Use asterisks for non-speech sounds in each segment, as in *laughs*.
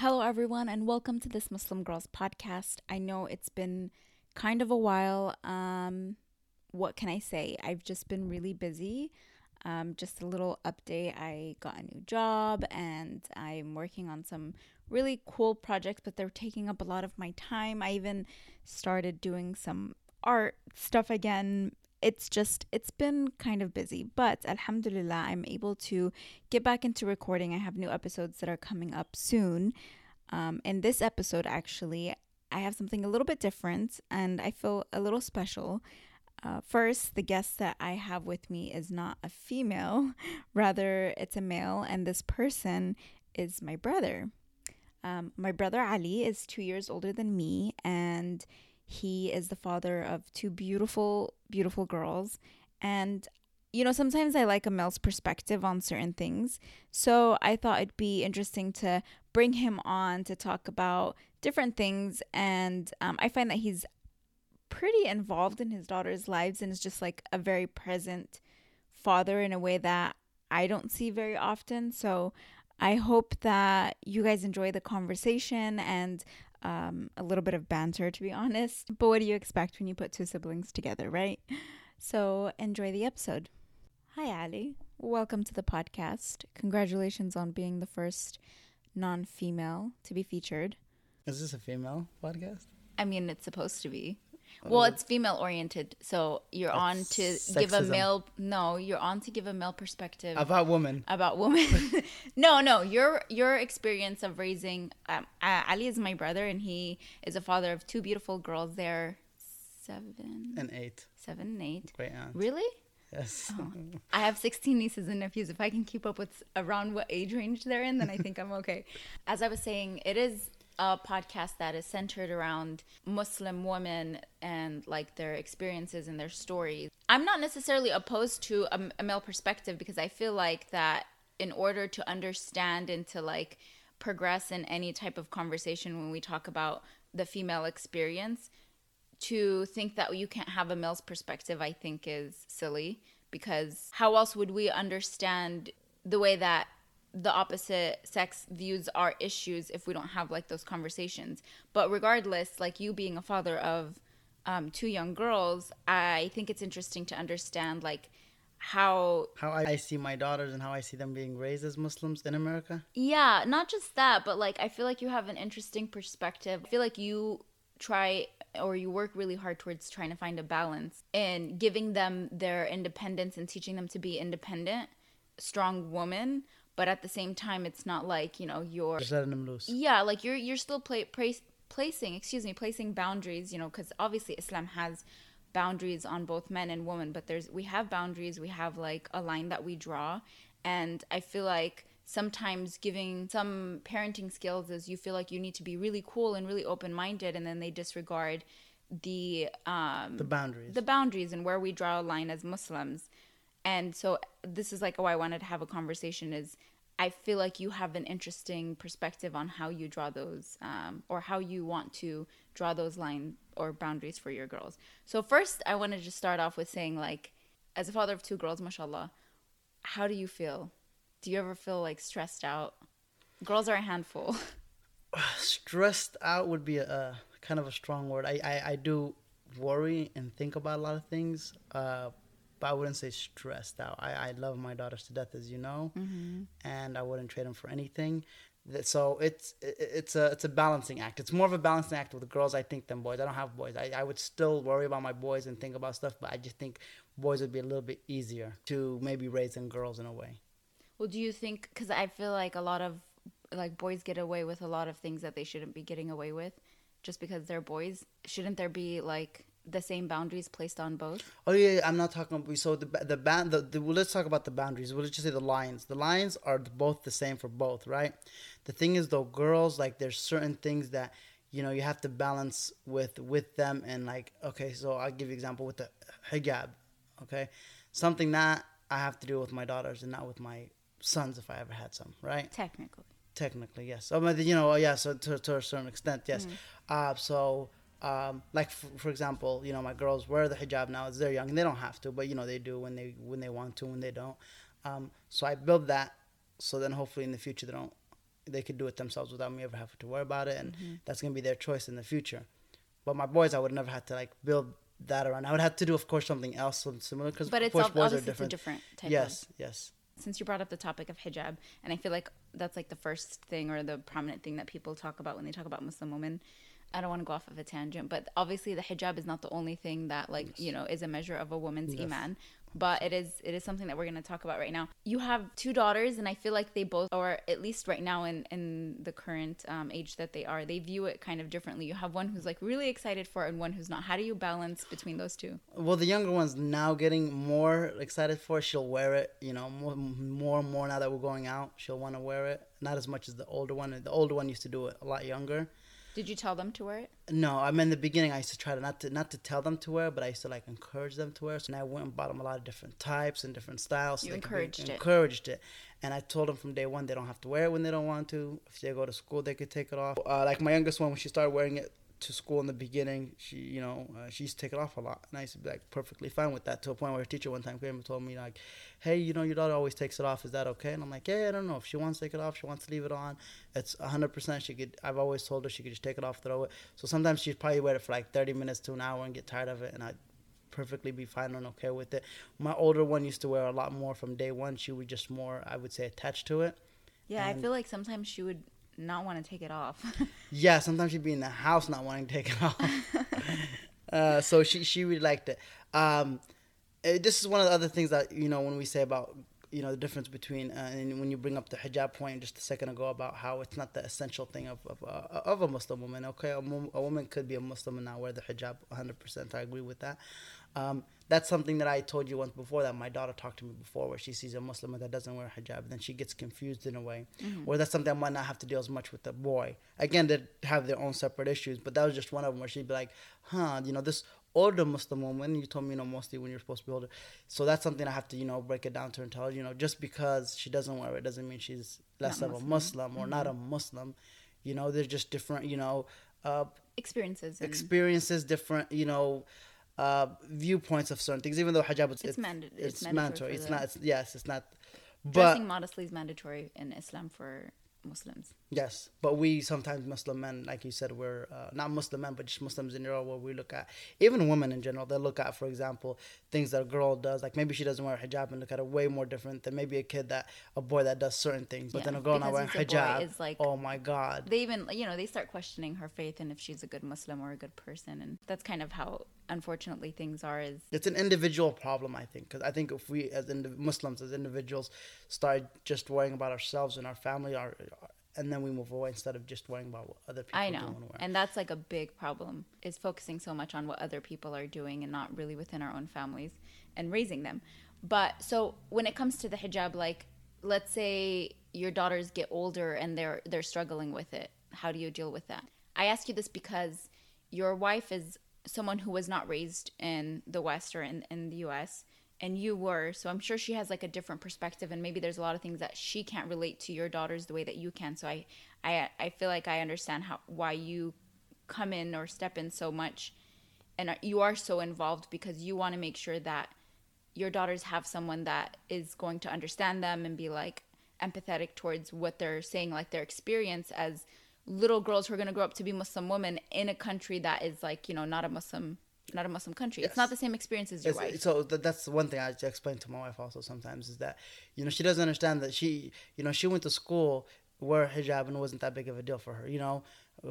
Hello, everyone, and welcome to this Muslim Girls podcast. I know it's been kind of a while. Um, what can I say? I've just been really busy. Um, just a little update I got a new job and I'm working on some really cool projects, but they're taking up a lot of my time. I even started doing some art stuff again it's just it's been kind of busy but alhamdulillah i'm able to get back into recording. I have new episodes that are coming up soon. Um, in this episode actually i have something a little bit different and i feel a little special. Uh, first the guest that i have with me is not a female *laughs* rather it's a male and this person is my brother. Um, my brother ali is two years older than me and he is the father of two beautiful, beautiful girls. And, you know, sometimes I like a male's perspective on certain things. So I thought it'd be interesting to bring him on to talk about different things. And um, I find that he's pretty involved in his daughter's lives and is just like a very present father in a way that I don't see very often. So I hope that you guys enjoy the conversation and um, a little bit of banter, to be *laughs* honest. But what do you expect when you put two siblings together, right? So enjoy the episode. Hi, Ali. Welcome to the podcast. Congratulations on being the first non female to be featured. Is this a female podcast? I mean, it's supposed to be. Well, it's female oriented, so you're That's on to give a male. No, you're on to give a male perspective about women. About women. *laughs* no, no, your your experience of raising um, Ali is my brother, and he is a father of two beautiful girls. They're seven and eight. Seven and eight. Great aunt. Really? Yes. Oh. *laughs* I have 16 nieces and nephews. If I can keep up with around what age range they're in, then I think I'm okay. As I was saying, it is a podcast that is centered around Muslim women and like their experiences and their stories. I'm not necessarily opposed to a, a male perspective because I feel like that in order to understand and to like progress in any type of conversation when we talk about the female experience, to think that you can't have a male's perspective, I think is silly because how else would we understand the way that the opposite sex views our issues if we don't have like those conversations. But regardless, like you being a father of um, two young girls, I think it's interesting to understand like how how I see my daughters and how I see them being raised as Muslims in America. Yeah, not just that, but like I feel like you have an interesting perspective. I feel like you try or you work really hard towards trying to find a balance in giving them their independence and teaching them to be independent, strong women but at the same time it's not like you know you're just letting them loose. Yeah like you're you're still play, place, placing excuse me placing boundaries you know because obviously islam has boundaries on both men and women but there's we have boundaries we have like a line that we draw. And i feel like sometimes giving some parenting skills is you feel like you need to be really cool and really open-minded and then they disregard the um the boundaries. the boundaries and where we draw a line as muslims and so this is like why I wanted to have a conversation is I feel like you have an interesting perspective on how you draw those um, or how you want to draw those lines or boundaries for your girls. So first I want to just start off with saying like as a father of two girls, mashallah, how do you feel? Do you ever feel like stressed out? Girls are a handful. *laughs* stressed out would be a, a, kind of a strong word. I, I, I do worry and think about a lot of things. Uh, but I wouldn't say stressed out. I, I love my daughters to death, as you know, mm-hmm. and I wouldn't trade them for anything. So it's it's a it's a balancing act. It's more of a balancing act with girls, I think, than boys. I don't have boys. I, I would still worry about my boys and think about stuff, but I just think boys would be a little bit easier to maybe raise than girls in a way. Well, do you think? Because I feel like a lot of like boys get away with a lot of things that they shouldn't be getting away with, just because they're boys. Shouldn't there be like the same boundaries placed on both? Oh yeah, yeah, I'm not talking. About so the the band. The, the, let's talk about the boundaries. We'll just say the lines. The lines are both the same for both, right? The thing is, though, girls like there's certain things that you know you have to balance with with them, and like okay, so I'll give you an example with the hijab. Okay, something that I have to do with my daughters and not with my sons if I ever had some, right? Technically. Technically, yes. I mean, you know, yeah. So to, to a certain extent, yes. Uh, so um, like for, for, example, you know, my girls wear the hijab now. As they're young and they don't have to, but you know, they do when they when they want to, when they don't. Um, so I build that, so then hopefully in the future they don't, they could do it themselves without me ever having to worry about it, and mm-hmm. that's gonna be their choice in the future. But my boys, I would never have to like build that around. I would have to do, of course, something else similar because but it's course, boys are different. different type yes, of... yes. Since you brought up the topic of hijab, and I feel like that's like the first thing or the prominent thing that people talk about when they talk about Muslim women I don't want to go off of a tangent, but obviously the hijab is not the only thing that like yes. you know is a measure of a woman's yes. iman. But it is it is something that we're going to talk about right now. You have two daughters, and I feel like they both, or at least right now in in the current um, age that they are, they view it kind of differently. You have one who's like really excited for it, and one who's not. How do you balance between those two? Well, the younger one's now getting more excited for it. She'll wear it, you know, more more and more now that we're going out. She'll want to wear it. Not as much as the older one. The older one used to do it a lot younger did you tell them to wear it? No, I mean in the beginning I used to try to not to not to tell them to wear, it, but I used to like encourage them to wear. So I went and bought them a lot of different types and different styles. You so encouraged it. Encouraged it, and I told them from day one they don't have to wear it when they don't want to. If they go to school, they could take it off. Uh, like my youngest one, when she started wearing it to school in the beginning, she, you know, uh, she used to take it off a lot. And I used to be like perfectly fine with that to a point where a teacher one time came and told me like, hey, you know, your daughter always takes it off. Is that okay? And I'm like, yeah, I don't know. If she wants to take it off, she wants to leave it on. It's 100%. She could, I've always told her she could just take it off, throw it. So sometimes she'd probably wear it for like 30 minutes to an hour and get tired of it. And I'd perfectly be fine and okay with it. My older one used to wear a lot more from day one. She was just more, I would say, attached to it. Yeah, and I feel like sometimes she would not want to take it off. *laughs* yeah, sometimes she'd be in the house not wanting to take it off. *laughs* uh, so she she really liked it. Um, it. This is one of the other things that you know when we say about you know the difference between uh, and when you bring up the hijab point just a second ago about how it's not the essential thing of of, uh, of a Muslim woman. Okay, a, a, woman could be a Muslim and not wear the hijab. 100%, I agree with that. Um, that's something that I told you once before that my daughter talked to me before, where she sees a Muslim that doesn't wear hijab, and then she gets confused in a way. Mm-hmm. Or that's something I might not have to deal as much with the boy. Again, they have their own separate issues, but that was just one of them where she'd be like, "Huh, you know, this older Muslim woman, you told me, you know, mostly when you're supposed to be older. So that's something I have to, you know, break it down to her and tell her, you know, just because she doesn't wear it doesn't mean she's less not of Muslim. a Muslim or mm-hmm. not a Muslim. You know, they're just different, you know, uh, experiences. Experiences, different, you know uh, viewpoints of certain things, even though hijab is it's, it's, manda- it's, it's mandatory. It's not. It's, yes, it's not. But, Dressing modestly is mandatory in Islam for Muslims. Yes, but we sometimes Muslim men, like you said, we're uh, not Muslim men, but just Muslims in general, where we look at even women in general. They look at, for example, things that a girl does, like maybe she doesn't wear hijab, and look at it way more different than maybe a kid that a boy that does certain things. But yeah, then a girl not wearing hijab is like, oh my god. They even, you know, they start questioning her faith and if she's a good Muslim or a good person, and that's kind of how unfortunately things are is it's an individual problem i think because i think if we as indiv- muslims as individuals start just worrying about ourselves and our family our, and then we move away instead of just worrying about what other people I know. And that's like a big problem is focusing so much on what other people are doing and not really within our own families and raising them. But so when it comes to the hijab like let's say your daughters get older and they're they're struggling with it. How do you deal with that? I ask you this because your wife is someone who was not raised in the West or in, in the US and you were so i'm sure she has like a different perspective and maybe there's a lot of things that she can't relate to your daughters the way that you can so i i i feel like i understand how why you come in or step in so much and uh, you are so involved because you want to make sure that your daughters have someone that is going to understand them and be like empathetic towards what they're saying like their experience as little girls who are going to grow up to be muslim women in a country that is like you know not a muslim not a Muslim country. Yes. It's not the same experience as your it's, wife. So th- that's one thing I explain to my wife also sometimes is that you know she doesn't understand that she you know she went to school wear hijab and it wasn't that big of a deal for her you know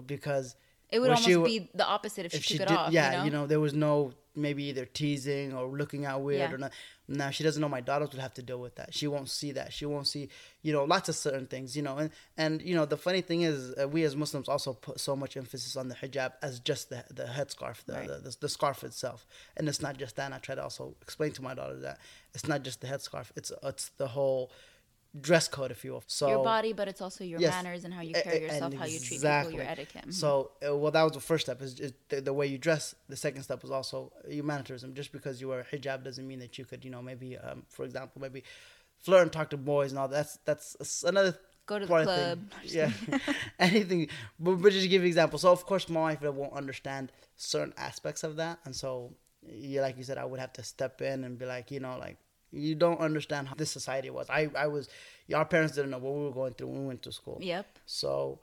because It would almost she be the opposite if she if took she it did, off. yeah, you know? there was no maybe either teasing or looking out weird Yeah. or not. Now she doesn't know my daughters would have to deal with that. She won't see that. She won't see, you know, lots of certain things, you know. And and you know, the funny thing is, uh, we as Muslims also put so much emphasis on the hijab as just the the headscarf, the, Right. the, the the scarf itself. And it's not just that. And I try to also explain to my daughter that it's not just the headscarf. It's it's the whole dress code, if you will. So your body, but it's also your Yes. manners and how you carry yourself, how you treat exactly. people, your etiquette. So, uh, well, that was the first step. Is, the, the way you dress. The second step was also humanitarianism. Just because you wear a hijab doesn't mean that you could, you know, maybe, um, for example, maybe flirt and talk to boys and all. That's that's another. Go to the club. *laughs* Yeah, *laughs* anything. But, but just to give you an example. So, of course, my wife won't understand certain aspects of that, and so, yeah, like you said, I would have to step in and be like, you know, like you don't understand how this society was. I I was, our parents didn't know what we were going through when we went to school. Yep. So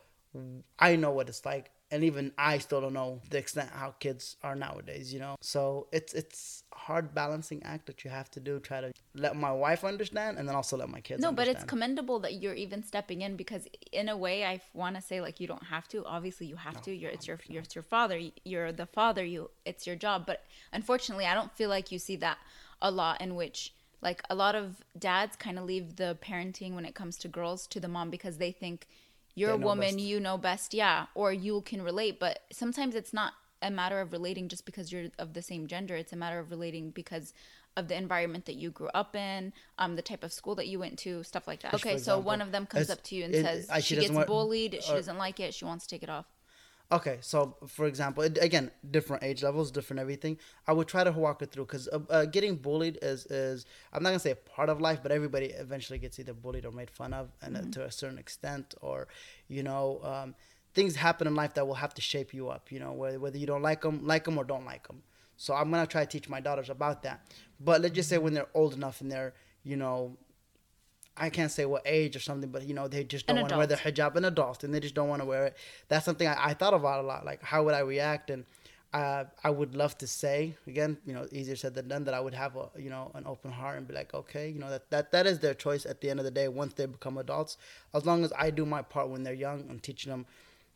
I know what it's like, and even I still don't know the extent how kids are nowadays. You know, so it's it's a hard balancing act that you have to do. Try to let my wife understand, and then also let my kids. No, but it's commendable that you're even stepping in because, in a way, I want to say like you don't have to. Obviously, you have to. You're it's your you're, it's your father. You're the father. You it's your job. But unfortunately, I don't feel like you see that a lot. In which like a lot of dads kind of leave the parenting when it comes to girls to the mom because they think you're They a woman, best. you know best, yeah, or you can relate. But sometimes it's not a matter of relating just because you're of the same gender. It's a matter of relating because of the environment that you grew up in, um, the type of school that you went to, stuff like that. Okay, so one of them comes up to you and it- says she she gets want- bullied, she or- doesn't like it, she wants to take it off. Okay, so for example, again, different age levels, different everything. I would try to walk it through because uh, uh, getting bullied is is I'm not gonna say a part of life, but everybody eventually gets either bullied or made fun of, and uh, to a certain extent, or you know, um, things happen in life that will have to shape you up. You know, whether whether you don't like them, like them or don't like them. So I'm gonna try to teach my daughters about that. But let's just say when they're old enough and they're you know I can't say what age or something, but you know, they just don't want to wear the hijab, an adult, and they just don't want to wear it. That's something I, I thought about a lot. Like, how would I react? And uh, I would love to say again, you know, easier said than done, that I would have a you know an open heart and be like, okay, you know, that that that is their choice at the end of the day once they become adults. As long as I do my part when they're young, I'm teaching them,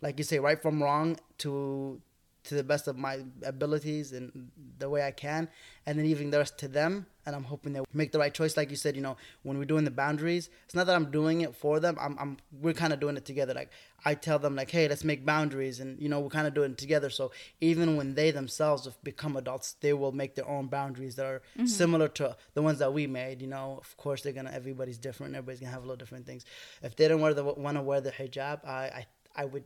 like you say, right from wrong to to the best of my abilities and the way I can, and then leaving the rest to them. And I'm hoping they make the right choice. Like you said, you know, when we're doing the boundaries, it's not that I'm doing it for them. I'm, I'm we're kind of doing it together. Like I tell them, like, hey, let's make boundaries, and you know, we're kind of doing it together. So even when they themselves have become adults, they will make their own boundaries that are mm-hmm. similar to the ones that we made. You know, of course, they're gonna. Everybody's different. Everybody's gonna have a little different things. If they don't wear the want to wear the hijab, I I, I would.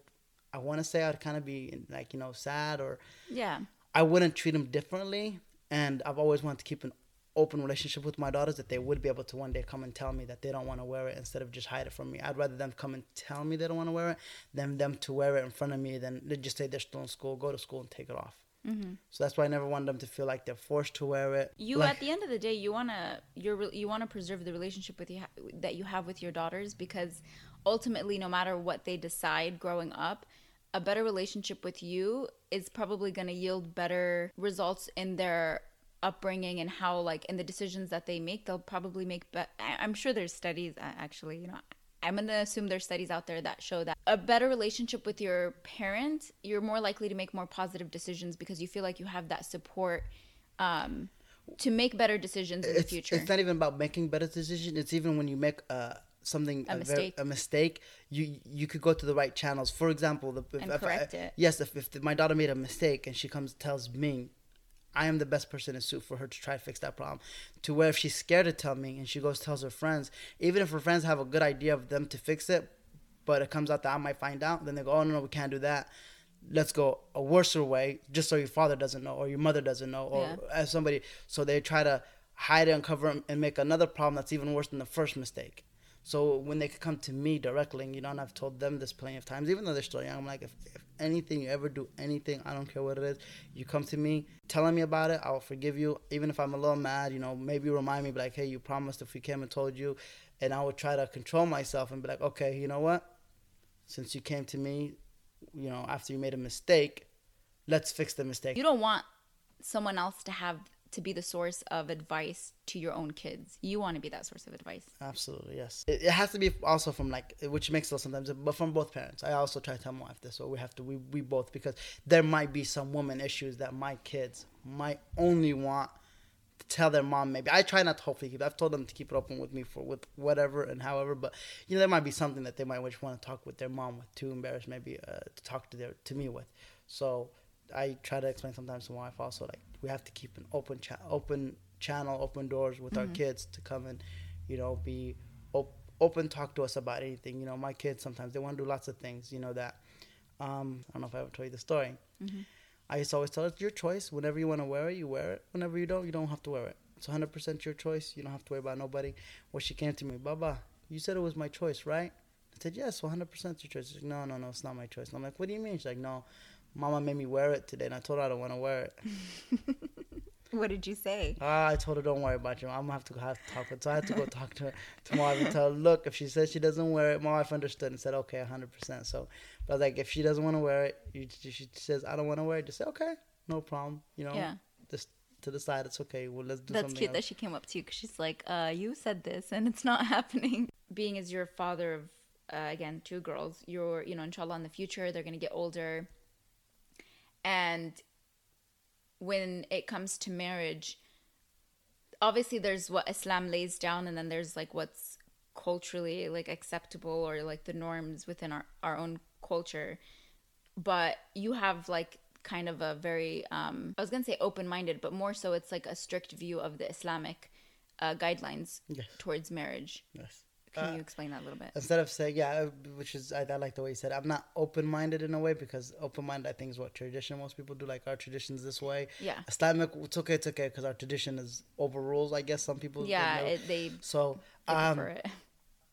I want to say I'd kind of be like you know sad or Yeah. I wouldn't treat them differently. And I've always wanted to keep an open relationship with my daughters that they would be able to one day come and tell me that they don't want to wear it instead of just hide it from me. I'd rather them come and tell me they don't want to wear it than them to wear it in front of me than they just say they're still in school, go to school and take it off. Mm-hmm. So that's why I never want them to feel like they're forced to wear it. You Like- at the end of the day, you wanna you're you wanna preserve the relationship with you that you have with your daughters because ultimately, no matter what they decide growing up, a better relationship with you is probably gonna yield better results in their upbringing and how like in the decisions that they make they'll probably make be- I- i'm sure there's studies actually you know i'm going to assume there's studies out there that show that a better relationship with your parent you're more likely to make more positive decisions because you feel like you have that support um, to make better decisions in the future It's not even about making better decisions. It's even when you make uh, something A mistake. a mistake, you you could go to the right channels. For example, the, if, And if I- correct it. Yes, if, if my daughter made a mistake and she comes tells me, I am the best person in suit for her to try to fix that problem. To where if she's scared to tell me and she goes tells her friends, even if her friends have a good idea of them to fix it, but it comes out that I might find out, then they go, oh no, no, we can't do that. Let's go a worser way, just so your father doesn't know or your mother doesn't know or Yeah. as somebody. So they try to hide it, uncover and make another problem that's even worse than the first mistake. So when they could come to me directly, and you know, and I've told them this plenty of times, even though they're still young, I'm like, if, if anything you ever do anything, I don't care what it is, you come to me telling me about it, I'll forgive you, even if I'm a little mad. You know, maybe remind me, like, hey, you promised if we came and told you, and I would try to control myself and be like, okay, you know what? Since you came to me, you know, after you made a mistake, let's fix the mistake. you don't want someone else to have to be the source of advice to your own kids. You want to be that source of advice. Absolutely, yes. It, it has to be also from like, which makes sense sometimes, but from both parents. I also try to tell my wife this, so we have to, we, we both, because there might be some woman issues that my kids might only want to tell their mom. Maybe I try not to hopefully keep. I've told them to keep it open with me for with whatever and however, but you know there might be something that they might just want to talk with their mom with, too embarrassed maybe uh, to talk to their to me with. So I try to explain sometimes to my wife also like we have to keep an open cha- open channel, open doors with Mm-hmm. our kids to come and you know be op- open, talk to us about anything. You know, my kids sometimes they want to do lots of things. You know that. Um, I don't know if I ever told you the story. Mm-hmm. I used to always tell it's your choice. Whenever you want to wear it, you wear it. Whenever you don't, you don't have to wear it. It's 100% your choice. You don't have to worry about nobody. Well, she came to me, Baba, you said it was my choice, right? I said, yes, 100% your choice. She's like, no, no, no, it's not my choice. And I'm like, what do you mean? She's like, no, Mama made me wear it today, and I told her I don't want to wear it. *laughs* What did you say? Ah, I told her, don't worry about you. I'm gonna have to have to talk with. So I had to go talk to her to wife and tell her, look, if she says she doesn't wear it, my wife understood and said, okay, 100%. So, but I was like, if she doesn't want to wear it, you, she says, I don't want to wear it, just say, okay, no problem. You know, Yeah. just to the side, it's okay. Well, let's do That's something cute else. that she came up to you because she's like, uh, you said this and it's not *laughs* happening. Being as your father of, uh, again, two girls, you're, you know, inshallah in the future, they're going to get older. And when it comes to marriage, obviously there's what Islam lays down and then there's like what's culturally like acceptable or like the norms within our, our own culture. But you have like kind of a very um I was gonna say open minded, but more so it's like a strict view of the Islamic uh, guidelines Yes. towards marriage. yes. Can Uh, you explain that a little bit? Instead of saying, yeah, which is, I, I like the way you said, it. I'm not open minded in a way because open minded, I think, is what tradition most people do. Like our tradition's this way. Yeah. Islamic, it's okay, it's okay because our tradition is overrules, I guess, some people. Yeah, it, they, So, um, it.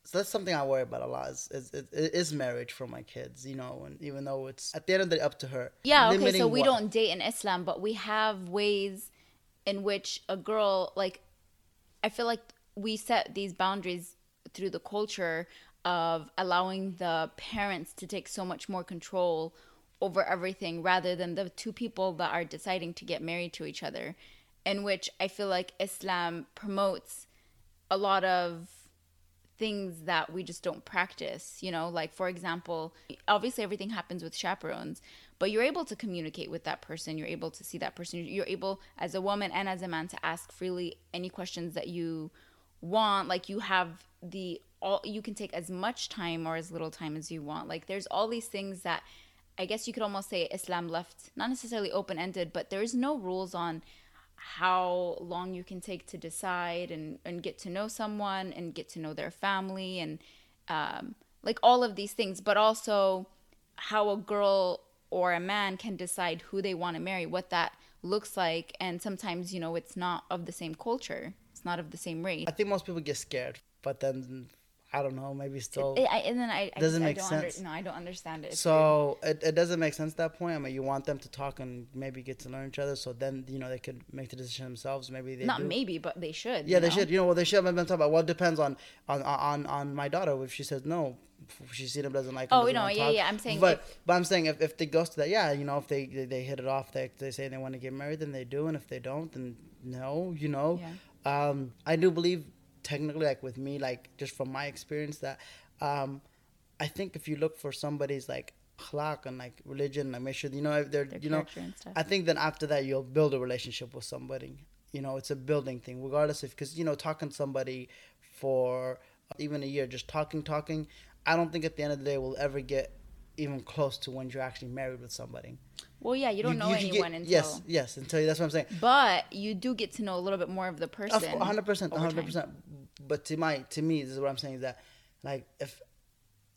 so that's something I worry about a lot. Is, is, is, is marriage for my kids, you know, and even though it's at the end of the day up to her. Yeah, okay, so we what- don't date in Islam, but we have ways in which a girl like I feel like we set these boundaries through the culture of allowing the parents to take so much more control over everything rather than the two people that are deciding to get married to each other in which I feel like Islam promotes a lot of things that we just don't practice you know? Like for example obviously everything happens with chaperones but you're able to communicate with that person. You're able to see that person. You're able as a woman and as a man to ask freely any questions that you want. Like you have the all you can take as much time or as little time as you want like there's all these things that i guess you could almost say islam left not necessarily open ended but there's no rules on how long you can take to decide and, and get to know someone and get to know their family and um, like all of these things, but also how a girl or a man can decide who they want to marry, what that looks like. And sometimes, you know, it's not of the same culture, it's not of the same race. I think most people get scared, but then I don't know, maybe still. I, I- and then I, I Doesn't just- I make don't sense. Under, no, I don't understand it. It's weird. So it, it doesn't make sense at that point. I mean, you want them to talk and maybe get to learn each other, so then you know they could make the decision themselves. Maybe they not do. maybe, but they should. Yeah, they know? should. You know, well, they should have been talking about. Well, it depends on on on on my daughter. If she says no, she see them doesn't like. Him, Oh, doesn't no, yeah, yeah, I'm saying But if- but I'm saying if, if they goes to that, yeah, you know, if they they, they hit it off, they they say they want to get married, then they do, and if they don't, then no, you know. Yeah. Um, I do believe technically, like with me, like just from my experience, that um, I think if you look for somebody's like akhlaq and like religion, like make sure you know if they're Their you know. and. I think then after that you'll build a relationship with somebody. You know, it's a building thing, regardless if because you know talking to somebody for even a year, just talking, talking. I don't think at the end of the day we'll ever get even close to when you're actually married with somebody. Well, yeah, you don't know can get- anyone until. yes, yes, until that's what I'm saying. But you do get to know a little bit more of the person. Hundred percent, hundred percent. But to my, to me, this is what I'm saying is that, like, if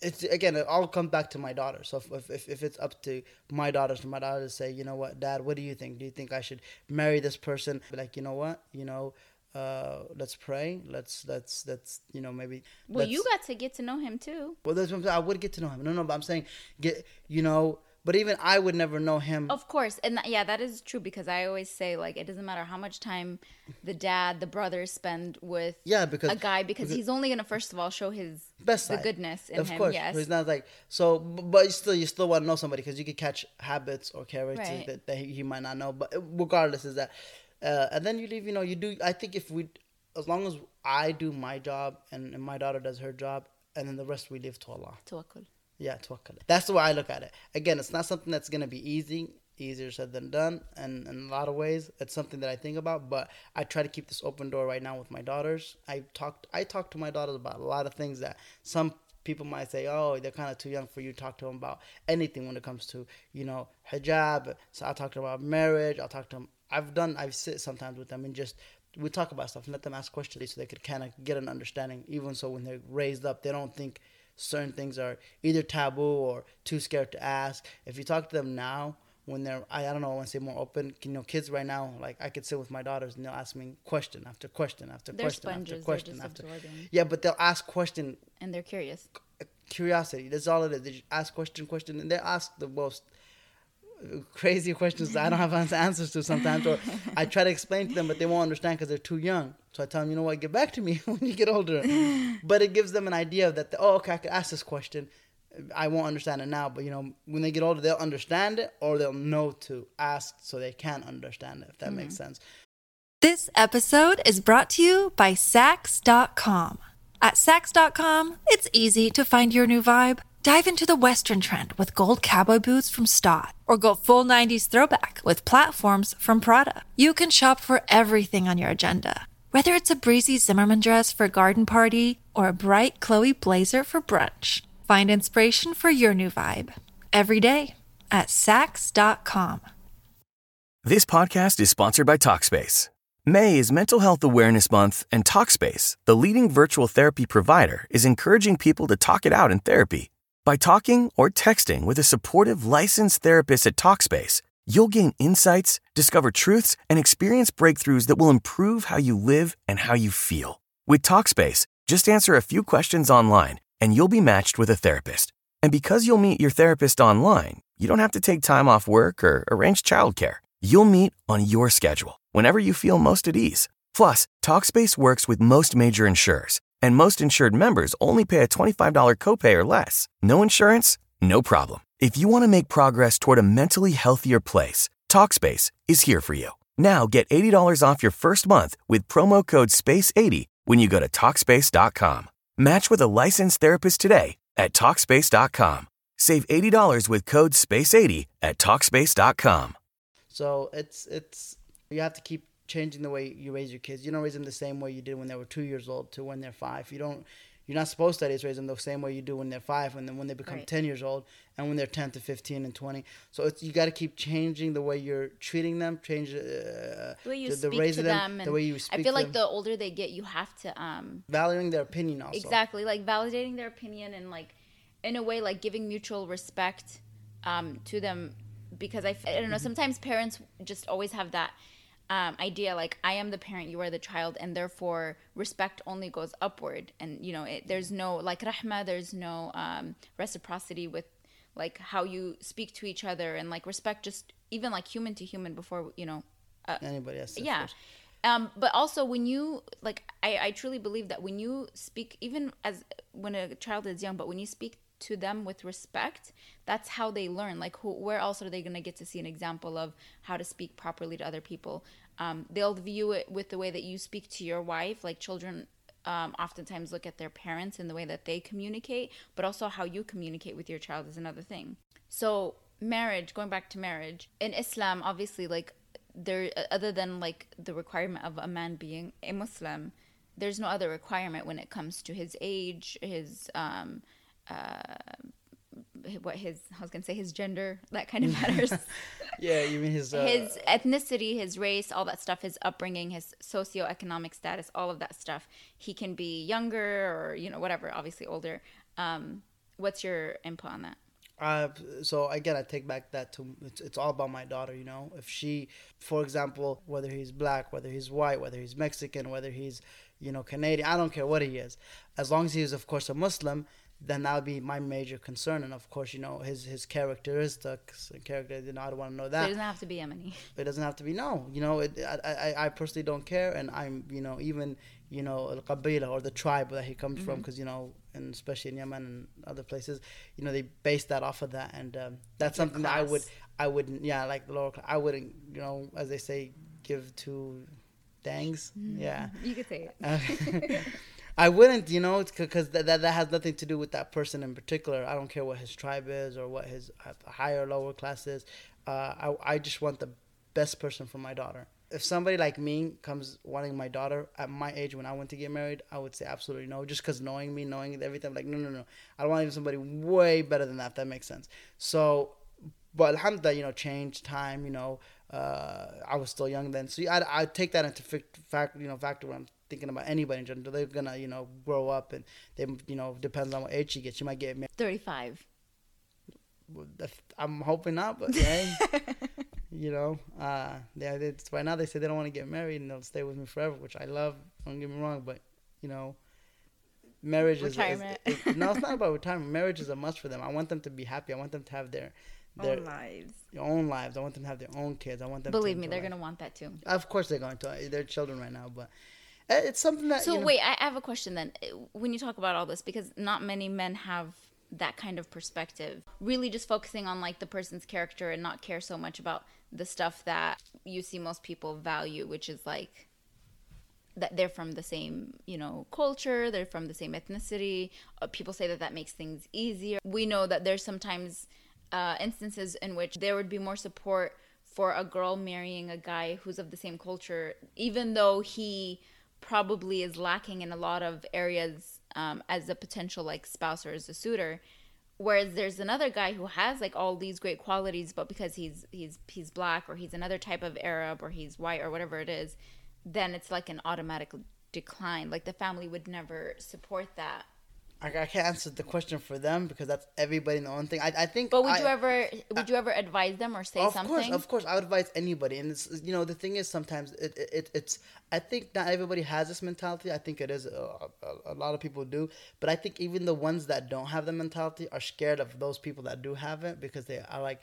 it's again, it all comes back to my daughter. So if, if if it's up to my daughter, for my daughter to say, you know what, Dad, what do you think? Do you think I should marry this person? Like, you know what, you know, uh, let's pray. Let's let's let's you know maybe. Well, you got to get to know him too. Well, that's what I'm saying. I would get to know him. No, no, but I'm saying get you know. But even I would never know him. Of course, and that, yeah, that is true because I always say like it doesn't matter how much time the dad, the brothers spend with Yeah, because- a guy because, because- he's only gonna first of all show his best the side. goodness in of him. course. yes, It's not like so, but you still you still want to know somebody because you could catch habits or characters Right. that, that he, he might not know. But regardless, is that uh, and then you leave. You know, you do. I think if we, as long as I do my job and, and my daughter does her job, and then the rest we leave to Allah. Tawakkul. Yeah. That's the way I look at it. Again, it's not something that's gonna be easy, easier said than done, and in a lot of ways, it's something that I think about. But I try to keep this open door right now with my daughters. I talked, I talk to my daughters about a lot of things that some people might say, oh, they're kind of too young for you to talk to them about anything when it comes to, you know, hijab. So I talk to them about marriage. I'll talk to them. I've done, I sit sometimes with them and just, we talk about stuff and let them ask questions so they could kind of get an understanding. Even so, when they're raised up, they don't think certain things are either taboo or too scared to ask. If you talk to them now, when they're I, I don't know I want to say more open you know kids right now like I could sit with my daughters and they'll ask me question after question after They're question sponges, after question they're just after absorbing. yeah but they'll ask question And they're curious. Uh, curiosity that's all it is they just ask question question and they ask the most crazy questions I don't have answers to sometimes or I try to explain to them but they won't understand because they're too young so I tell them you know what get back to me *laughs* when you get older but it gives them an idea that oh okay I could ask this question I won't understand it now, but you know, when they get older, they'll understand it or they'll know to ask so they can understand it, if that makes mm-hmm. sense. This episode is brought to you by Saks.com. At Saks.com, it's easy to find your new vibe. Dive into the Western trend with gold cowboy boots from Staud, or go full 90s throwback with platforms from Prada. You can shop for everything on your agenda, whether it's a breezy Zimmermann dress for a garden party or a bright Chloe blazer for brunch. Find inspiration for your new vibe every day at Saks.com. This podcast is sponsored by Talkspace. May is Mental Health Awareness Month, and Talkspace, the leading virtual therapy provider, is encouraging people to talk it out in therapy. By talking or texting with a supportive licensed therapist at Talkspace, you'll gain insights, discover truths, and experience breakthroughs that will improve how you live and how you feel. With Talkspace, just answer a few questions online and you'll be matched with a therapist. And because you'll meet your therapist online, you don't have to take time off work or arrange childcare. You'll meet on your schedule, whenever you feel most at ease. Plus, Talkspace works with most major insurers, and most insured members only pay a $25 copay or less. No insurance? No problem. If you want to make progress toward a mentally healthier place, Talkspace is here for you. Now get $80 off your first month with promo code SPACE80 when you go to Talkspace.com. Match with a licensed therapist today at Talkspace.com. Save $80 with code SPACE80 at Talkspace.com. So it's it's you have to keep changing the way you raise your kids. You don't raise them the same way you did when they were two years old to when they're five. You don't. You're not supposed to raise them the same way you do when they're five, and then when they become Right. ten years old, and when they're ten to fifteen and twenty. So it's you got to keep changing the way you're treating them, change uh, The way you the, the speak to them, the way you speak. I feel like them, the older they get, you have to um valuing their opinion also. exactly like validating their opinion and like in a way like giving mutual respect um to them because I, f- I Mm-hmm. don't know sometimes parents just always have that um, idea like I am the parent, you are the child, and therefore respect only goes upward, and you know it, there's no like rahma, there's no um, reciprocity with like how you speak to each other, and like respect just even like human to human before you know Anybody else? yeah. um but also when you like I, I truly believe that when you speak even as when a child is young but when you speak to them with respect that's how they learn. Like who, where else are they going to get to see an example of how to speak properly to other people um, they'll view it with the way that you speak to your wife. Like children um, oftentimes look at their parents and the way that they communicate but also how you communicate with your child is another thing. So marriage going back to marriage in islam obviously like there other than like the requirement of a man being a muslim there's no other requirement when it comes to his age his um uh what his i was gonna say his gender that kind of *laughs* matters Yeah, you mean his uh, his ethnicity, his race, all that stuff, his upbringing, his socioeconomic status, all of that stuff. He can be younger or you know whatever, obviously older. Um, what's your input on that? Uh, so again, I take back that to it's, it's all about my daughter. You know, if she, for example, whether he's black, whether he's white, whether he's Mexican, whether he's, you know, Canadian, I don't care what he is, as long as he is, of course, a Muslim, then that would be my major concern. And of course, you know, his his characteristics, character. You know, I don't want to know So that. it doesn't have to be Yemeni. *laughs* It doesn't have to be no. You know, it, I, I I personally don't care, and I'm you know even you know al qabila or the tribe that he comes from, Mm-hmm. because you know, and especially in Yemen and other places, you know they base that off of that, and um, that's your something that I would. I wouldn't yeah like the lower class I wouldn't you know as they say give two dangs. Mm-hmm. Yeah. You could say it. *laughs* *laughs* I wouldn't, you know, because that, that that has nothing to do with that person in particular. I don't care what his tribe is or what his uh, higher or lower class is. Uh, I I just want the best person for my daughter. If somebody like me comes wanting my daughter at my age when I went to get married, I would say absolutely no. Just because knowing me, knowing everything, I'm like no, no, no. I want somebody way better than that. If that makes sense. So, but alhamdulillah, you know, change time. You know, uh, I was still young then, so I I take that into fact, you know, factor when I'm thinking about anybody in general. They're gonna, you know, grow up and they, you know, depends on what age she gets. She might get married. 35. I'm hoping not, but yeah, *laughs* you know, uh, yeah, it's, right now they say they don't want to get married and they'll stay with me forever, which I love. Don't get me wrong, but you know, marriage retirement. is, is, is no, it's not about retirement. Marriage is a must for them. I want them to be happy. I want them to have their their own lives. Their own lives. I want them to have their own kids. I want them. Believe me, they're life. gonna want that too. Of course, they're going to. They're children right now, but it's something that. So you know, wait, I have a question then. Uh, when you talk about all this, because not many men have that kind of perspective. Really, just focusing on like the person's character and not care so much about the stuff that you see most people value, which is like that they're from the same you know culture they're from the same ethnicity uh, people say that that makes things easier we know that there's sometimes uh, instances in which there would be more support for a girl marrying a guy who's of the same culture even though he probably is lacking in a lot of areas um, as a potential like spouse or as a suitor. Whereas there's another guy who has like all these great qualities but because he's he's he's black or he's another type of arab or he's white or whatever it is then it's like an automatic decline. Like the family would never support that I, I can't answer the question for them because that's everybody in the own thing. I, I think. But would I, you ever would you ever advise them or say of something? Of course, of course, I would advise anybody. And it's you know the thing is sometimes it, it it's I think not everybody has this mentality. I think it is a, a, a, lot of people do, but I think even the ones that don't have the mentality are scared of those people that do have it because they are like.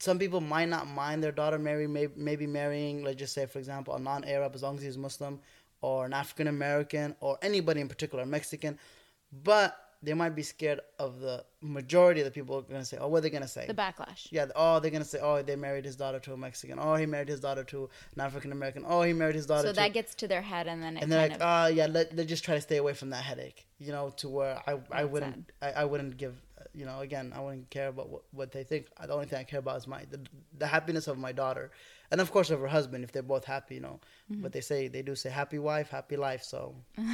Some people might not mind their daughter marry, maybe, maybe marrying, let's just say, for example, a non-Arab as long as he's Muslim, or an African American, or anybody in particular, Mexican but they might be scared of the majority of the people are going to say, oh, what are they going to say? The backlash. Yeah. Oh, they're going to say, oh, they married his daughter to a Mexican. Oh, he married his daughter to an African American. Oh, he married his daughter. So to... that gets to their head, and then and they're like, oh, yeah, let let just try to stay away from that headache. You know, to where I I wouldn't I, I wouldn't give. You know, again, I wouldn't care about what, what they think. The only thing I care about is my the, the happiness of my daughter, and of course of her husband if they're both happy. You know, mm-hmm. but they say they do say happy wife, happy life. So. *laughs*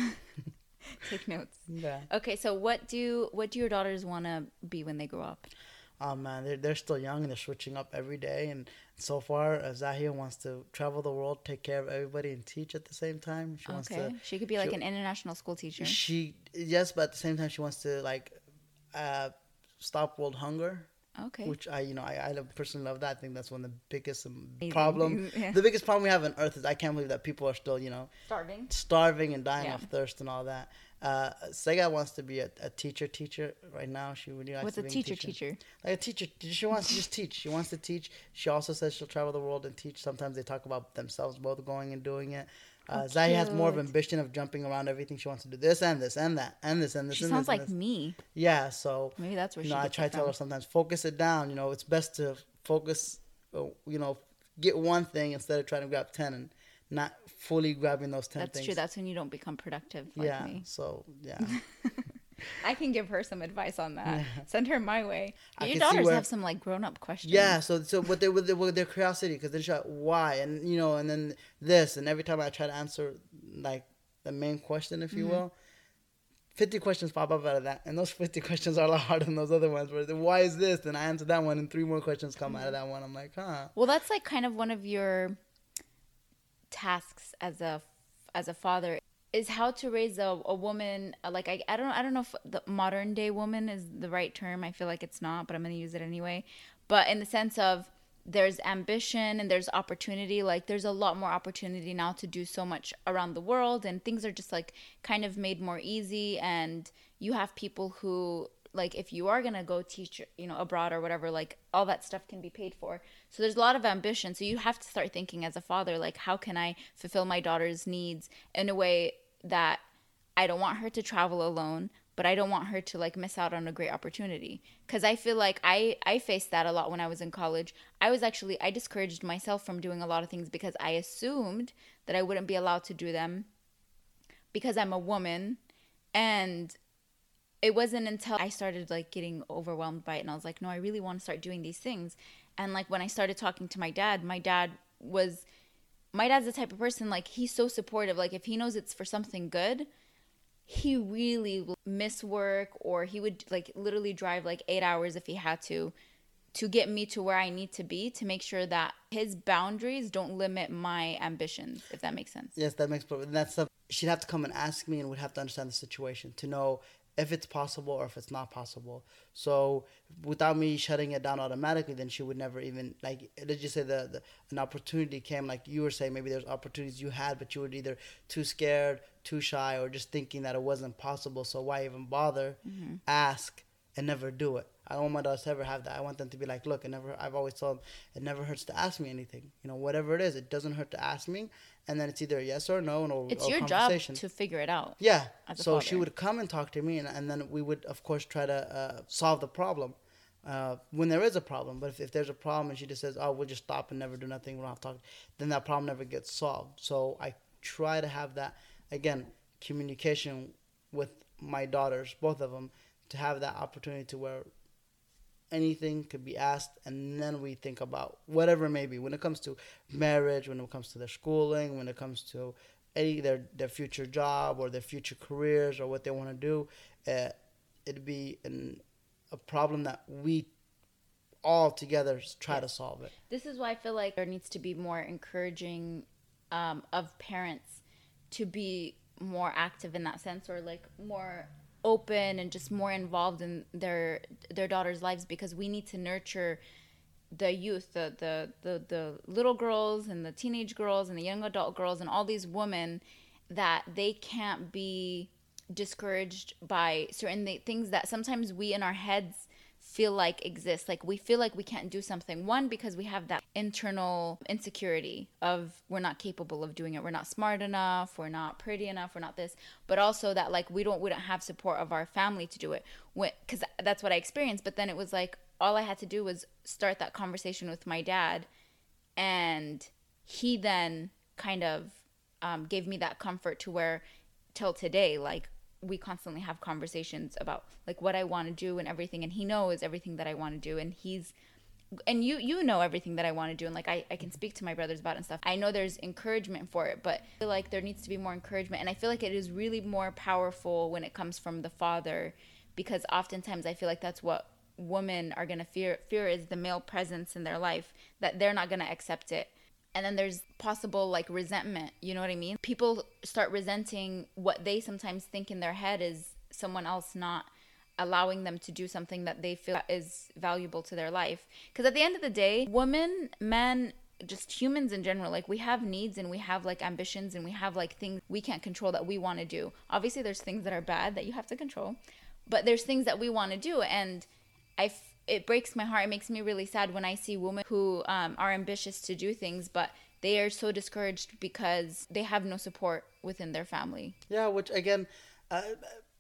*laughs* Take notes. Yeah. Okay, so what do what do your daughters want to be when they grow up? Oh man, they're they're still young and they're switching up every day. And so far, uh, Zahia wants to travel the world, take care of everybody, and teach at the same time. She wants okay. to. She could be like she, an international school teacher. She yes, but at the same time, she wants to like uh, stop world hunger. Okay. Which I, you know, I, I personally love that. I think that's one of the biggest um, problem. *laughs* yeah. The biggest problem we have on Earth is I can't believe that people are still, you know, starving, starving and dying yeah. of thirst and all that. Uh, Sega wants to be a, a, teacher teacher right now. She really likes What's a teacher, teacher teacher? Like a teacher. She wants to just teach. She wants to teach. She also says she'll travel the world and teach. Sometimes they talk about themselves both going and doing it. Uh, oh, Zaya has more of ambition of jumping around everything. She wants to do this and this and that and this and this. She and sounds this like this. me. Yeah, so maybe that's where you know. I try to tell her sometimes focus it down. You know, it's best to focus. Uh, you know, get one thing instead of trying to grab ten and not fully grabbing those 10 That's things. true. That's when you don't become productive like yeah, me. So, yeah. *laughs* I can give her some advice on that. *laughs* Yeah. Send her my way. Your daughters where, have some like grown up questions. Yeah. So, so what they with their, with their curiosity because they're like, why and you know and then this and every time I try to answer like the main question, if you mm-hmm. will, fifty questions pop up out of that, and those fifty *laughs* questions are a lot harder than those other ones. Where why is this? And I answer that one, and three more questions come mm-hmm. out of that one. I'm like, huh. Well, that's like kind of one of your tasks as a as a father is how to raise a, a woman uh, like I, I don't I don't know if the modern day woman is the right term. I feel like it's not, but I'm going to use it anyway. But in the sense of there's ambition and there's opportunity like there's a lot more opportunity now to do so much around the world and things are just like kind of made more easy and you have people who like if you are going to go teach you know abroad or whatever like all that stuff can be paid for. So there's a lot of ambition. So you have to start thinking as a father like how can i fulfill my daughter's needs in a way that i don't want her to travel alone but I don't want her to like miss out on a great opportunity? Cuz I feel like I I faced that a lot when I was in college. I was actually I discouraged myself from doing a lot of things because I assumed that I wouldn't be allowed to do them because I'm a woman and it wasn't until I started like getting overwhelmed by it and I was like, no, I really want to start doing these things. And like when I started talking to my dad, my dad was my dad's the type of person like he's so supportive. Like if he knows it's for something good, he really will miss work or he would like literally drive like 8 hours if he had to to get me to where I need to be to make sure that his boundaries don't limit my ambitions, if that makes sense. Yes, that makes perfect. That's stuff she'd have to come and ask me, and would have to understand the situation to know if it's possible or if it's not possible. So without me shutting it down automatically, then she would never even like. Let's just say the, the an opportunity came, like you were saying, maybe there's opportunities you had, but you were either too scared, too shy, or just thinking that it wasn't possible. So why even bother? Mm-hmm. Ask and never do it. I don't want my daughters to ever have that. I want them to be like, look, it never. I've always told them it never hurts to ask me anything. You know, whatever it is, it doesn't hurt to ask me, and then it's either a yes or no, and or, it's or your job to figure it out. Yeah. So father. she would come and talk to me, and, and then we would, of course, try to uh, solve the problem. Uh, when there is a problem, but if, if there's a problem and she just says, "Oh, we'll just stop and never do nothing, we'll not talk," then that problem never gets solved. So I try to have that again communication with my daughters, both of them, to have that opportunity to where anything could be asked and then we think about whatever it may be. When it comes to marriage when it comes to their schooling when it comes to any their their future job or their future careers or what they want to do uh, it'd be an, a problem that we all together try to solve it. This is why i feel like there needs to be more encouraging um, of parents to be more active in that sense or like more open and just more involved in their their daughters' lives because we need to nurture the youth, the the the, the little girls and the teenage girls and the young adult girls and all these women that they can't be discouraged by certain things that sometimes we in our heads feel like exists. Like we feel like we can't do something. One, because we have that internal insecurity of we're not capable of doing it. We're not smart enough. We're not pretty enough. We're not this. But also that like we don't we don't have support of our family to do it. Because that's what I experienced. But then it was like all I had to do was start that conversation with my dad, and he then kind of um, gave me that comfort to where till today like we constantly have conversations about like what I want to do and everything and he knows everything that I want to do and he's and you you know everything that I want to do and like I, I can speak to my brothers about and stuff. I know there's encouragement for it, but I feel like there needs to be more encouragement and I feel like it is really more powerful when it comes from the father because oftentimes I feel like that's what women are gonna fear fear is the male presence in their life that they're not gonna accept it and then there's possible like resentment you know what i mean? People start resenting what they sometimes think in their head is someone else not allowing them to do something that they feel is valuable to their life. Because at the end of the day women men just humans in general like we have needs and we have like ambitions and we have like things we can't control that we want to do. Obviously there's things that are bad that you have to control but there's things that we want to do. And I it breaks my heart. It makes me really sad when I see women who um, are ambitious to do things, but they are so discouraged because they have no support within their family. Yeah, which again, uh,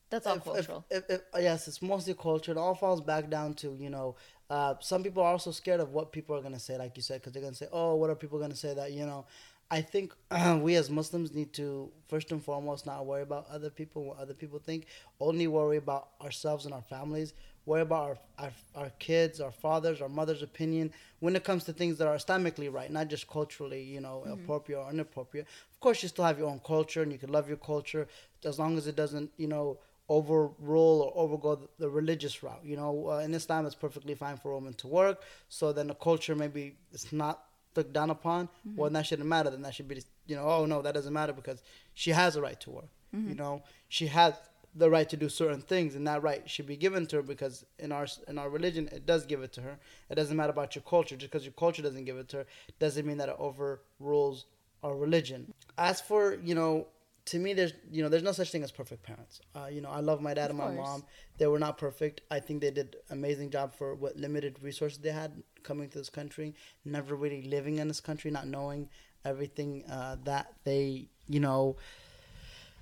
that's all if, cultural. If, if, yes, it's mostly culture. It all falls back down to you know. Uh, some people are also scared of what people are gonna say, like you said, because they're gonna say, "Oh, what are people gonna say?" That you know. I think uh, *clears throat* we as Muslims need to first and foremost not worry about other people, what other people think. Only worry about ourselves and our families worry about our, our, our kids, our fathers, our mother's opinion when it comes to things that are Islamically right, not just culturally, you know, mm-hmm. appropriate or inappropriate. Of course, you still have your own culture and you can love your culture as long as it doesn't, you know, overrule or overgo the, the religious route. You know, uh, in Islam, it's perfectly fine for a woman to work. So then the culture maybe it's not looked down upon. Mm-hmm. Well, that shouldn't matter. Then that should be, you know, oh no, that doesn't matter because she has a right to work. Mm-hmm. You know, she has the right to do certain things, and that right should be given to her because in our in our religion it does give it to her. It doesn't matter about your culture. Just because your culture doesn't give it to her doesn't mean that it overrules our religion. As for you know, to me, there's you know, there's no such thing as perfect parents. Uh, you know, I love my dad of and my mom. They were not perfect. I think they did amazing job for what limited resources they had coming to this country, never really living in this country, not knowing everything uh, that they you know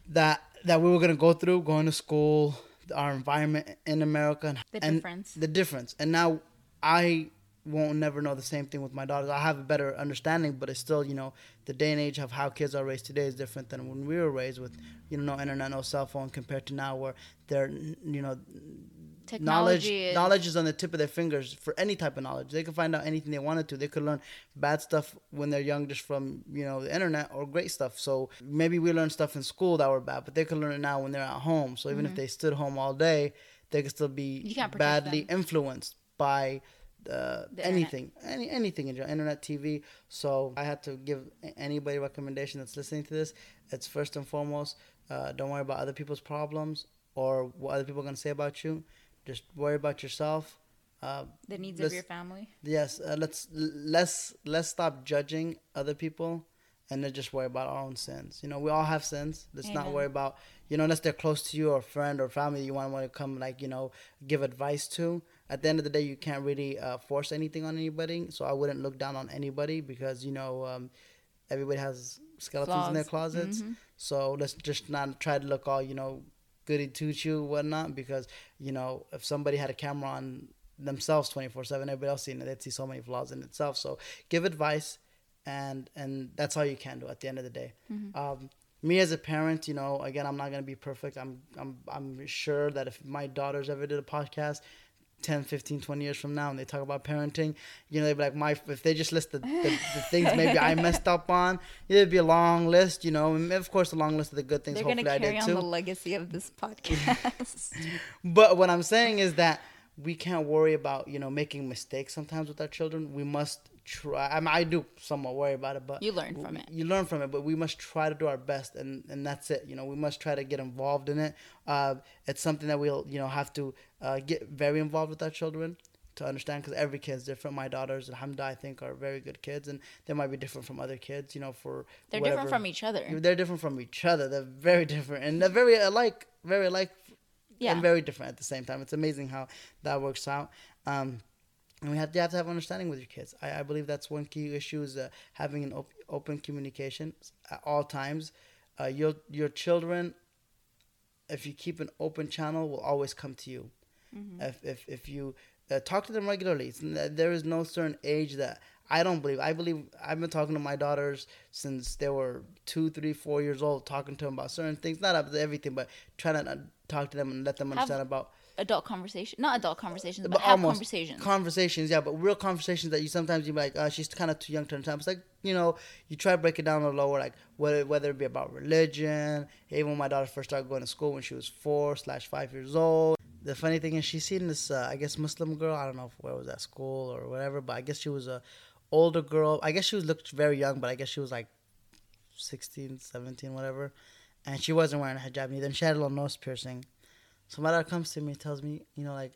that that we were gonna go through, going to school, our environment in America and The and difference. the difference. And now I won't never know the same thing with my daughters. I have a better understanding, but it's still, you know, the day and age of how kids are raised today is different than when we were raised with, you know, no internet, no cell phone compared to now where they're, you know, knowledge is, knowledge is on the tip of their fingers for any type of knowledge. They can find out anything they wanted to. They could learn bad stuff when they're young just from, you know, the internet or great stuff. So maybe we learned stuff in school that were bad, but they could learn it now when they're at home. So even if they stood home all day, they could still be Mm-hmm. You can't protect badly them. influenced by uh, The internet. anything, any anything in your internet, TV. So I had to give a- anybody recommendation that's listening to this. It's first and foremost, uh, don't worry about other people's problems or what other people are gonna say about you. Just worry about yourself. Uh, the needs of your family. yes, uh, let's let's let's stop judging other people and then just worry about our own sins. You know, we all have sins. Let's not worry about you know unless they're close to you or a friend or family you want want to come like you know give advice to. At the end of the day, you can't really uh, force anything on anybody. So I wouldn't look down on anybody because you know um, everybody has skeletons in their Flaws. closets. Mhm. So let's just not try to look all you know goody two shoe whatnot because you know if somebody had a camera on themselves 24 7 everybody else seeing it they'd see so many flaws in itself. So give advice and and that's all you can do at the end of the day. Um, me as a parent you know again i'm not going to be perfect. I'm i'm i'm sure that if my daughters ever did a podcast 10 15 20 years from now and they talk about parenting you know they'd be like my if they just list the, the, the things maybe i *laughs* messed up on it'd be a long list you know and of course a long list of the good things They're hopefully gonna i carry did on too the legacy of this *laughs* podcast. but what I'm saying is that we can't worry about you know making mistakes sometimes with our children. We must try. I mean, I do somewhat worry about it, but You learn from it. You learn from it, but we must try to do our best, and and that's it. You know, we must try to get involved in it. Uh, it's something that we'll you know have to uh, get very involved with our children to understand because every kid's different. My daughters, alhamdulillah, I think are very good kids, and they might be different from other kids. You know, for They're whatever- different from each other. They're different from each other. They're very different, and they're very alike. Very alike Yeah. and very different at the same time. It's amazing how that works out. Um, and we have, you have to have understanding with your kids. I, I believe that's one key issue is uh, having an op- open communication at all times. Uh, your your children, if you keep an open channel, will always come to you. If if if you uh, talk to them regularly, it's, there is no certain age that I don't believe. I believe I've been talking to my daughters since they were two, three, four years old, talking to them about certain things, not about everything, but trying to talk to them and let them Have understand about Adult conversation, not adult conversations, but, but have conversations. Conversations, yeah, but real conversations that you sometimes you be like, uh, she's kind of too young to understand. It's like you know, you try to break it down a little lower, like whether whether it be about religion. Even when my daughter first started going to school when she was four slash five years old. The funny thing is, she's seen this, uh, I guess, Muslim girl. I don't know if where it was at school or whatever, but I guess she was a older girl. I guess she was looked very young, but I guess she was like 16, 17, whatever. And she wasn't wearing a hijab neither. And she had a little nose piercing. So my dad comes to me and tells me, you know, like,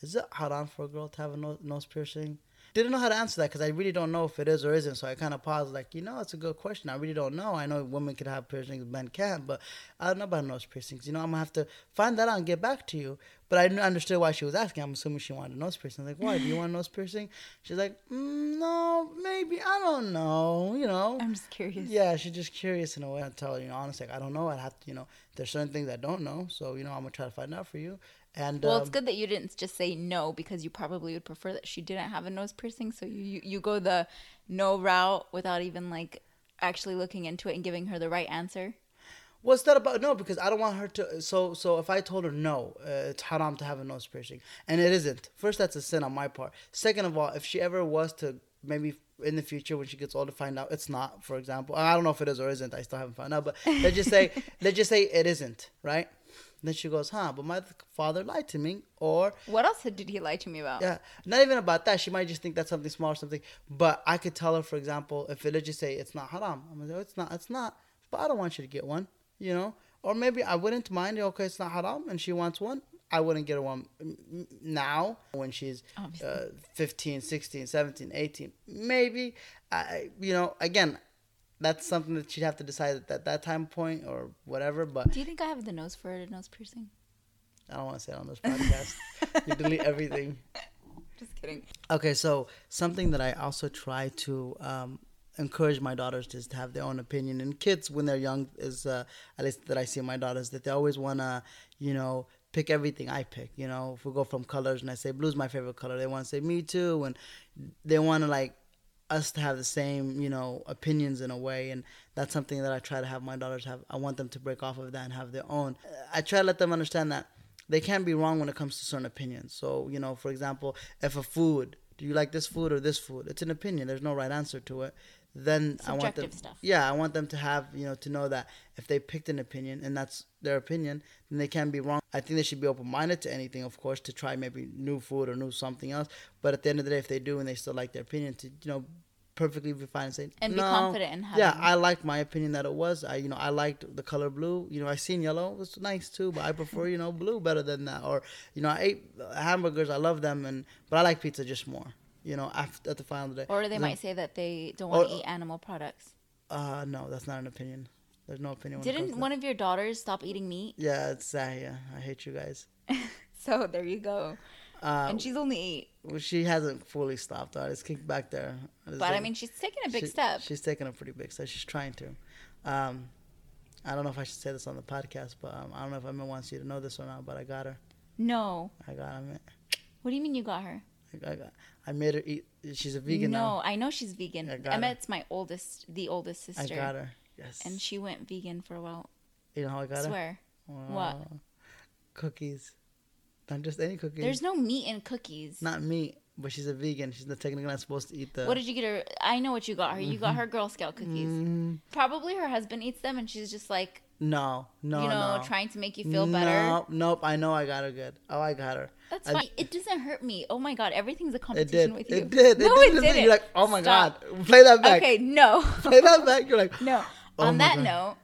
is it haram for a girl to have a no- nose piercing? Didn't know how to answer that because I really don't know if it is or isn't. So I kind of paused, like, you know, it's a good question. I really don't know. I know women can have piercings, men can't, but I don't know about nose piercings. You know, I'm gonna have to find that out and get back to you. But I didn't understand why she was asking. I'm assuming she wanted a nose piercing. I'm like, why? Do you want a nose *laughs* piercing? She's like, mm, no, maybe. I don't know. You know. I'm just curious. Yeah, she's just curious in a way. I tell her, you know, honestly, like, I don't know. I have to, you know, there's certain things I don't know. So, you know, I'm gonna try to find out for you. And Well, um, it's good that you didn't just say no because you probably would prefer that she didn't have a nose piercing. So you you, you go the no route without even like actually looking into it and giving her the right answer. What's that about? No, because I don't want her to. So, so if I told her no, uh, it's haram to have a nose piercing, and it isn't. First, that's a sin on my part. Second of all, if she ever was to maybe in the future when she gets older find out it's not, for example, I don't know if it is or isn't. I still haven't found out, but let's just say *laughs* let's just say it isn't, right? Then she goes, huh? But my father lied to me, or What else did he lie to me about? yeah, not even about that. She might just think that's something small or something. But I could tell her, for example, if it just say it's not haram, I'm like, oh, it's not, it's not. But I don't want you to get one, you know. Or maybe I wouldn't mind. Okay, it's not haram, and she wants one. I wouldn't get her one now when she's uh, 15, 16, 17, 18. Maybe, I, you know, again, that's something that she'd have to decide at that time point or whatever. But Do you think I have the nose for a nose piercing? I don't want to say it on this podcast. *laughs* you delete everything. Just kidding. Okay, so something that I also try to um, encourage my daughters to have their own opinion. And kids, when they're young, is uh, at least that I see my daughters that they always want to, you know, pick everything I pick. You know, if we go from colors and I say blue's my favorite color, they want to say me too, and they want to like us to have the same, you know, opinions in a way, and that's something that I try to have my daughters have. I want them to break off of that and have their own. I try to let them understand that they can't be wrong when it comes to certain opinions. So, you know, for example, if a food, do you like this food or this food? It's an opinion. There's no right answer to it. Then I want them, stuff. yeah, I want them to have, you know, to know that if they picked an opinion and that's their opinion, then they can be wrong. I think they should be open minded to anything, of course, to try maybe new food or new something else. But at the end of the day, if they do and they still like their opinion, to you know, perfectly be fine and say And be confident in Yeah, I liked my opinion that it was. I, you know, I liked the color blue. You know, I seen yellow. It was nice too, but I prefer, you know, blue better than that. Or, you know, I ate hamburgers. I love them, and but I like pizza just more. You know, after at the final day. Or they might say that they don't want to eat animal products. Uh, no, that's not an opinion. There's no opinion. When it comes Didn't one of your daughters stop eating meat? Yeah, it's yeah. I hate you guys. *laughs* So there you go. Uh, and she's only eight. well, she hasn't fully stopped. Right, it's kicked back there. It's But I mean, she's taking a big she- step. She's taking a pretty big step. She's trying to. Um, I don't know if I should say this on the podcast, but um, I don't know if Emma wants you to know this or not. But I got her. No. I got her. What do you mean you got her? I, I got. I made her eat. She's a vegan no, now. I know she's vegan. I got my oldest, the oldest sister. I got her. Yes. And she went vegan for a while. you know how I got her? Swear. What? Cookies. Not just any cookies. There's no meat in cookies. not meat, but she's a vegan. She's not technically not supposed to eat the. What did you get her? I know what you got her. You got her Girl Scout cookies. Mm-hmm. Probably her husband eats them, and she's just like, no, no, you know, no. trying to make you feel better. No, nope. I know I got her good. Oh, I got her. That's I- fine. It doesn't hurt me. Oh my god, everything's a It competition with you. It did. No, it did. didn't. You're like, oh my Stop. god. Play that back. Okay, no, *laughs* Play that back. You're like, no. Oh On that God. note,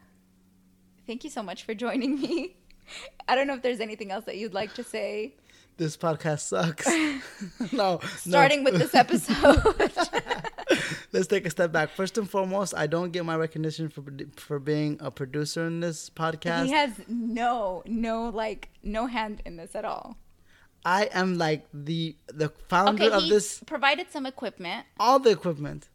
thank you so much for joining me. *laughs* I don't know if there's anything else that you'd like to say. this podcast sucks. *laughs* no, Starting no. with this episode. Let's take a step back. First and foremost, I don't get my recognition for for being a producer in this podcast. he has no, no, like, no hand in this at all. I am like the the founder Okay, of he this provided some equipment. all the equipment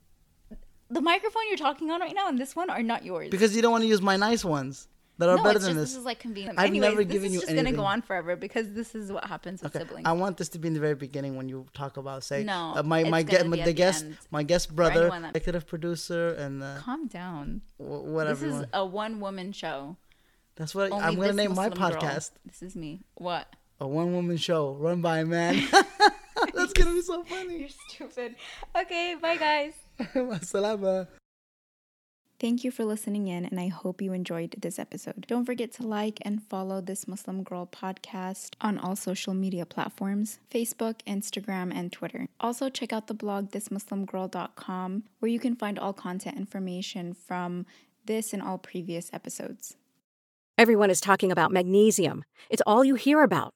The microphone you're talking on right now and this one are not yours. because you don't want to use my nice ones that are no, better than just, this. this is like convenient. I've Anyways, never given you anything. this is just gonna go on forever because this is what happens with Okay, siblings. I want this to be in the very beginning when you talk about say No, uh, my my, ge- be the guest end. my guest brother that- executive producer and uh, Calm down. wh- whatever. This is a one woman show. That's what Only I'm gonna name my Muslim girl. podcast. This is me. What? A one woman show run by a man. *laughs* That's gonna be so funny. You're stupid. Okay, bye guys. *laughs* Salama. Thank you for listening in, and I hope you enjoyed this episode. Don't forget to like and follow this Muslim Girl podcast on all social media platforms Facebook, Instagram, and Twitter. Also, check out the blog thismuslimgirl.com, where you can find all content information from this and all previous episodes. Everyone is talking about magnesium. It's all you hear about.